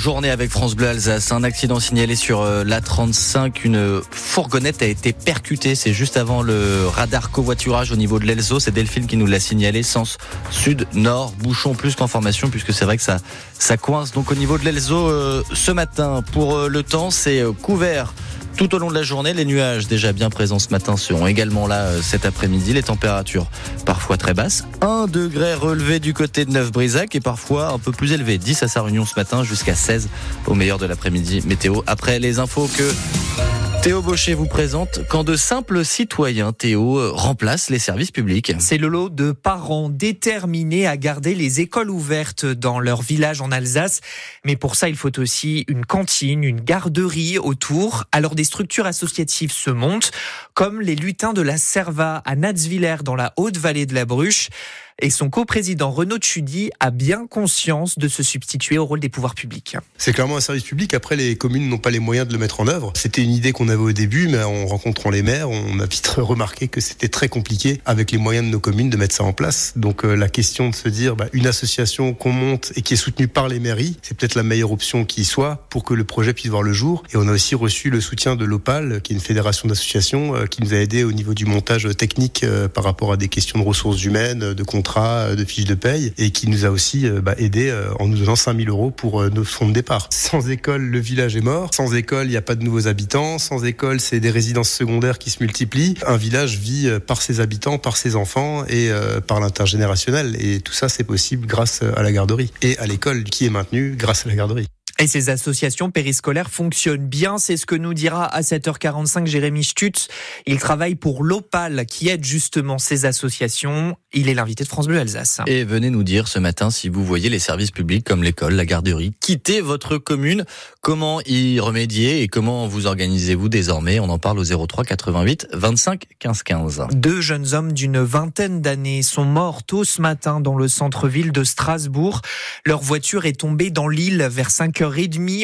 journée avec France Bleu Alsace. Un accident signalé sur euh, la 35. Une fourgonnette a été percutée. C'est juste avant le radar covoiturage au niveau de l'Elzo. C'est Delphine qui nous l'a signalé. Sens sud-nord. Bouchon plus qu'information puisque c'est vrai que ça, ça coince. Donc au niveau de l'Elzo euh, ce matin. Pour euh, le temps, c'est couvert tout au long de la journée. Les nuages déjà bien présents ce matin seront également là euh, cet après-midi. Les températures parfois très basses. 1 degré relevé du côté de Neuf-Brisac et parfois un peu plus élevé. 10 à sa réunion ce matin jusqu'à 16 au meilleur de l'après-midi. Météo. Après les infos que Théo Baucher vous présente quand de simples citoyens, Théo, euh, remplacent les services publics. C'est le lot de parents déterminés à garder les écoles ouvertes dans leur village en Alsace. Mais pour ça, il faut aussi une cantine, une garderie autour. Alors des structures associatives se montent, comme les lutins de la Serva à Natzwiller dans la haute vallée de la Bruche et son coprésident Renaud Tchudi a bien conscience de se substituer au rôle des pouvoirs publics. C'est clairement un service public. Après, les communes n'ont pas les moyens de le mettre en œuvre. C'était une idée qu'on avait au début, mais en rencontrant les maires, on a vite remarqué que c'était très compliqué avec les moyens de nos communes de mettre ça en place. Donc euh, la question de se dire bah, une association qu'on monte et qui est soutenue par les mairies, c'est peut-être la meilleure option qui soit pour que le projet puisse voir le jour. Et on a aussi reçu le soutien de l'OPAL, qui est une fédération d'associations euh, qui nous a aidé au niveau du montage technique euh, par rapport à des questions de ressources humaines, de contrats euh, de fiches de paye et qui nous a aussi euh, bah, aidé euh, en nous donnant 5000 euros pour nos fonds de départ. Sans école, le village est mort. Sans école, il n'y a pas de nouveaux habitants. Sans école, c'est des résidences secondaires qui se multiplient. Un village vit par ses habitants, par ses enfants et par l'intergénérationnel. Et tout ça, c'est possible grâce à la garderie et à l'école qui est maintenue grâce à la garderie. Et ces associations périscolaires fonctionnent bien, c'est ce que nous dira à 7h45 Jérémy Stutz. Il travaille pour l'OPAL qui aide justement ces associations. Il est l'invité de France Bleu Alsace. Et venez nous dire ce matin si vous voyez les services publics comme l'école, la garderie quitter votre commune, comment y remédier et comment vous organisez-vous désormais? On en parle au 03 88 25 15 15. Deux jeunes hommes d'une vingtaine d'années sont morts tôt ce matin dans le centre-ville de Strasbourg. Leur voiture est tombée dans l'île vers 5h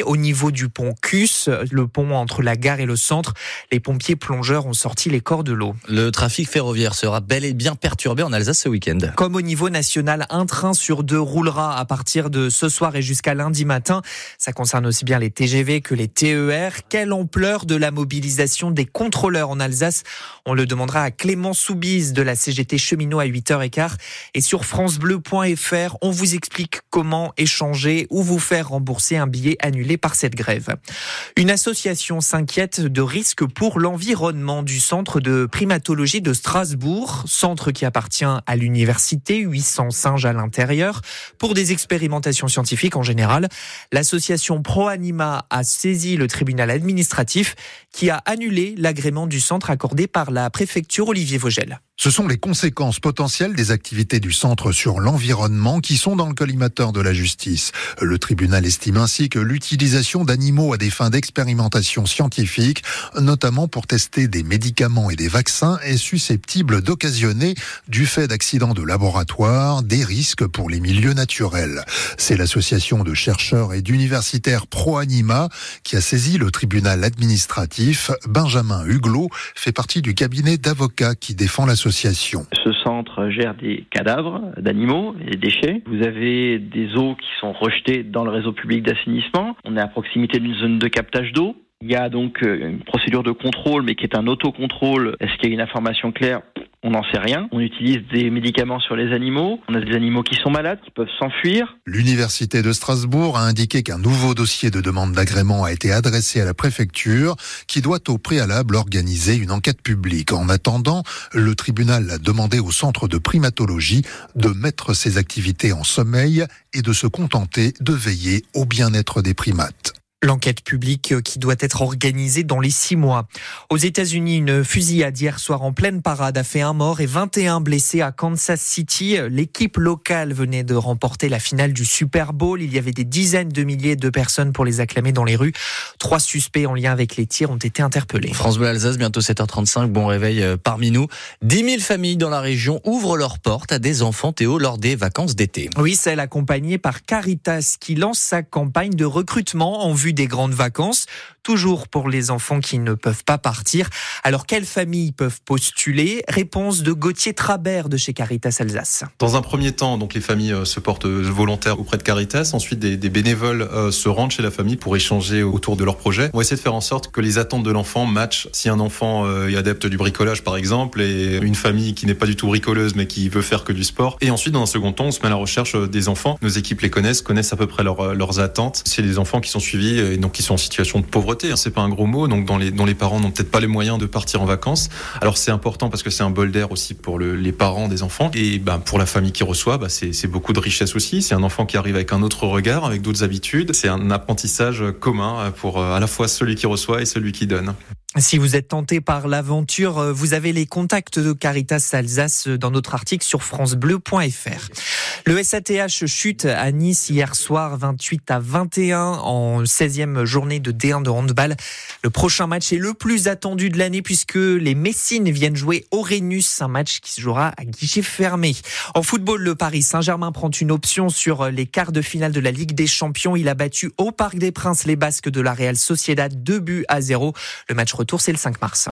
au niveau du pont Cus, le pont entre la gare et le centre. Les pompiers plongeurs ont sorti les corps de l'eau. Le trafic ferroviaire sera bel et bien perturbé en Alsace ce week-end. Comme au niveau national, un train sur deux roulera à partir de ce soir et jusqu'à lundi matin. Ça concerne aussi bien les TGV que les TER. Quelle ampleur de la mobilisation des contrôleurs en Alsace? On le demandera à Clément Soubise de la CGT Cheminot à 8h15. Et sur francebleu.fr, on vous explique comment échanger ou vous faire rembourser un billet annulé par cette grève. Une association s'inquiète de risques pour l'environnement du centre de primatologie de Strasbourg, centre qui appartient à l'université, 800 singes à l'intérieur, pour des expérimentations scientifiques en général. L'association ProAnima a saisi le tribunal administratif qui a annulé l'agrément du centre accordé par la préfecture Olivier Vogel. Ce sont les conséquences potentielles des activités du centre sur l'environnement qui sont dans le collimateur de la justice. Le tribunal estime ainsi que l'utilisation d'animaux à des fins d'expérimentation scientifique, notamment pour tester des médicaments et des vaccins, est susceptible d'occasionner, du fait d'accidents de laboratoire, des risques pour les milieux naturels. C'est l'association de chercheurs et d'universitaires pro-anima qui a saisi le tribunal administratif. Benjamin Huglot fait partie du cabinet d'avocats qui défend l'association ce centre gère des cadavres d'animaux et des déchets. Vous avez des eaux qui sont rejetées dans le réseau public d'assainissement. On est à proximité d'une zone de captage d'eau. Il y a donc euh, une procédure de contrôle, mais qui est un autocontrôle. Est-ce qu'il y a une information claire? On n'en sait rien. On utilise des médicaments sur les animaux. On a des animaux qui sont malades, qui peuvent s'enfuir. L'Université de Strasbourg a indiqué qu'un nouveau dossier de demande d'agrément a été adressé à la préfecture, qui doit au préalable organiser une enquête publique. En attendant, le tribunal a demandé au centre de primatologie de mettre ses activités en sommeil et de se contenter de veiller au bien-être des primates. L'enquête publique euh, qui doit être organisée dans les six mois. Aux États-Unis, une fusillade hier soir en pleine parade a fait un mort et 21 blessés à Kansas City. L'équipe locale venait de remporter la finale du Super Bowl. Il y avait des dizaines de milliers de personnes pour les acclamer dans les rues. Trois suspects en lien avec les tirs ont été interpellés. France Bleu Alsace, bientôt 7h35. Bon réveil euh, parmi nous. 10 000 familles dans la région ouvrent leurs portes à des enfants Théo lors des vacances d'été. Oui, celle accompagnée par Caritas qui lance sa campagne de recrutement en vue des grandes vacances. Toujours pour les enfants qui ne peuvent pas partir. Alors, quelles familles peuvent postuler? Réponse de Gauthier Trabert de chez Caritas Alsace. Dans un premier temps, donc les familles euh, se portent volontaires auprès de Caritas. Ensuite, des, bénévoles euh, se rendent chez la famille pour échanger autour de leur projet. On va essayer de faire en sorte que les attentes de l'enfant matchent. Si un enfant euh, est adepte du bricolage, par exemple, et une famille qui n'est pas du tout bricoleuse mais qui veut faire que du sport. Et ensuite, dans un second temps, on se met à la recherche des enfants. Nos équipes les connaissent, connaissent à peu près leurs attentes. C'est les enfants qui sont suivis et donc qui sont en situation de pauvreté. Hein. C'est pas un gros mot. Donc, dans les, dont les parents n'ont peut-être pas les moyens de partir en vacances. Alors, c'est important parce que c'est un bol d'air aussi pour le, les parents des enfants. Et ben, pour la famille qui reçoit, bah, c'est beaucoup de richesse aussi. C'est un enfant qui arrive avec un autre regard, avec d'autres habitudes. C'est un apprentissage commun pour euh, à la fois celui qui reçoit et celui qui donne. Si vous êtes tenté par l'aventure, euh, vous avez les contacts de Caritas Alsace dans notre article sur francebleu.fr. Le SATH chute à Nice hier soir 28 à 21 en 16e journée de D1 de handball. Le prochain match est le plus attendu de l'année puisque les Messines viennent jouer Renus, un match qui se jouera à guichet fermé. En football, le Paris Saint-Germain prend une option sur les quarts de finale de la Ligue des Champions. Il a battu au Parc des Princes les Basques de la Real Sociedad 2 buts à 0. Le match retour, c'est le 5 mars.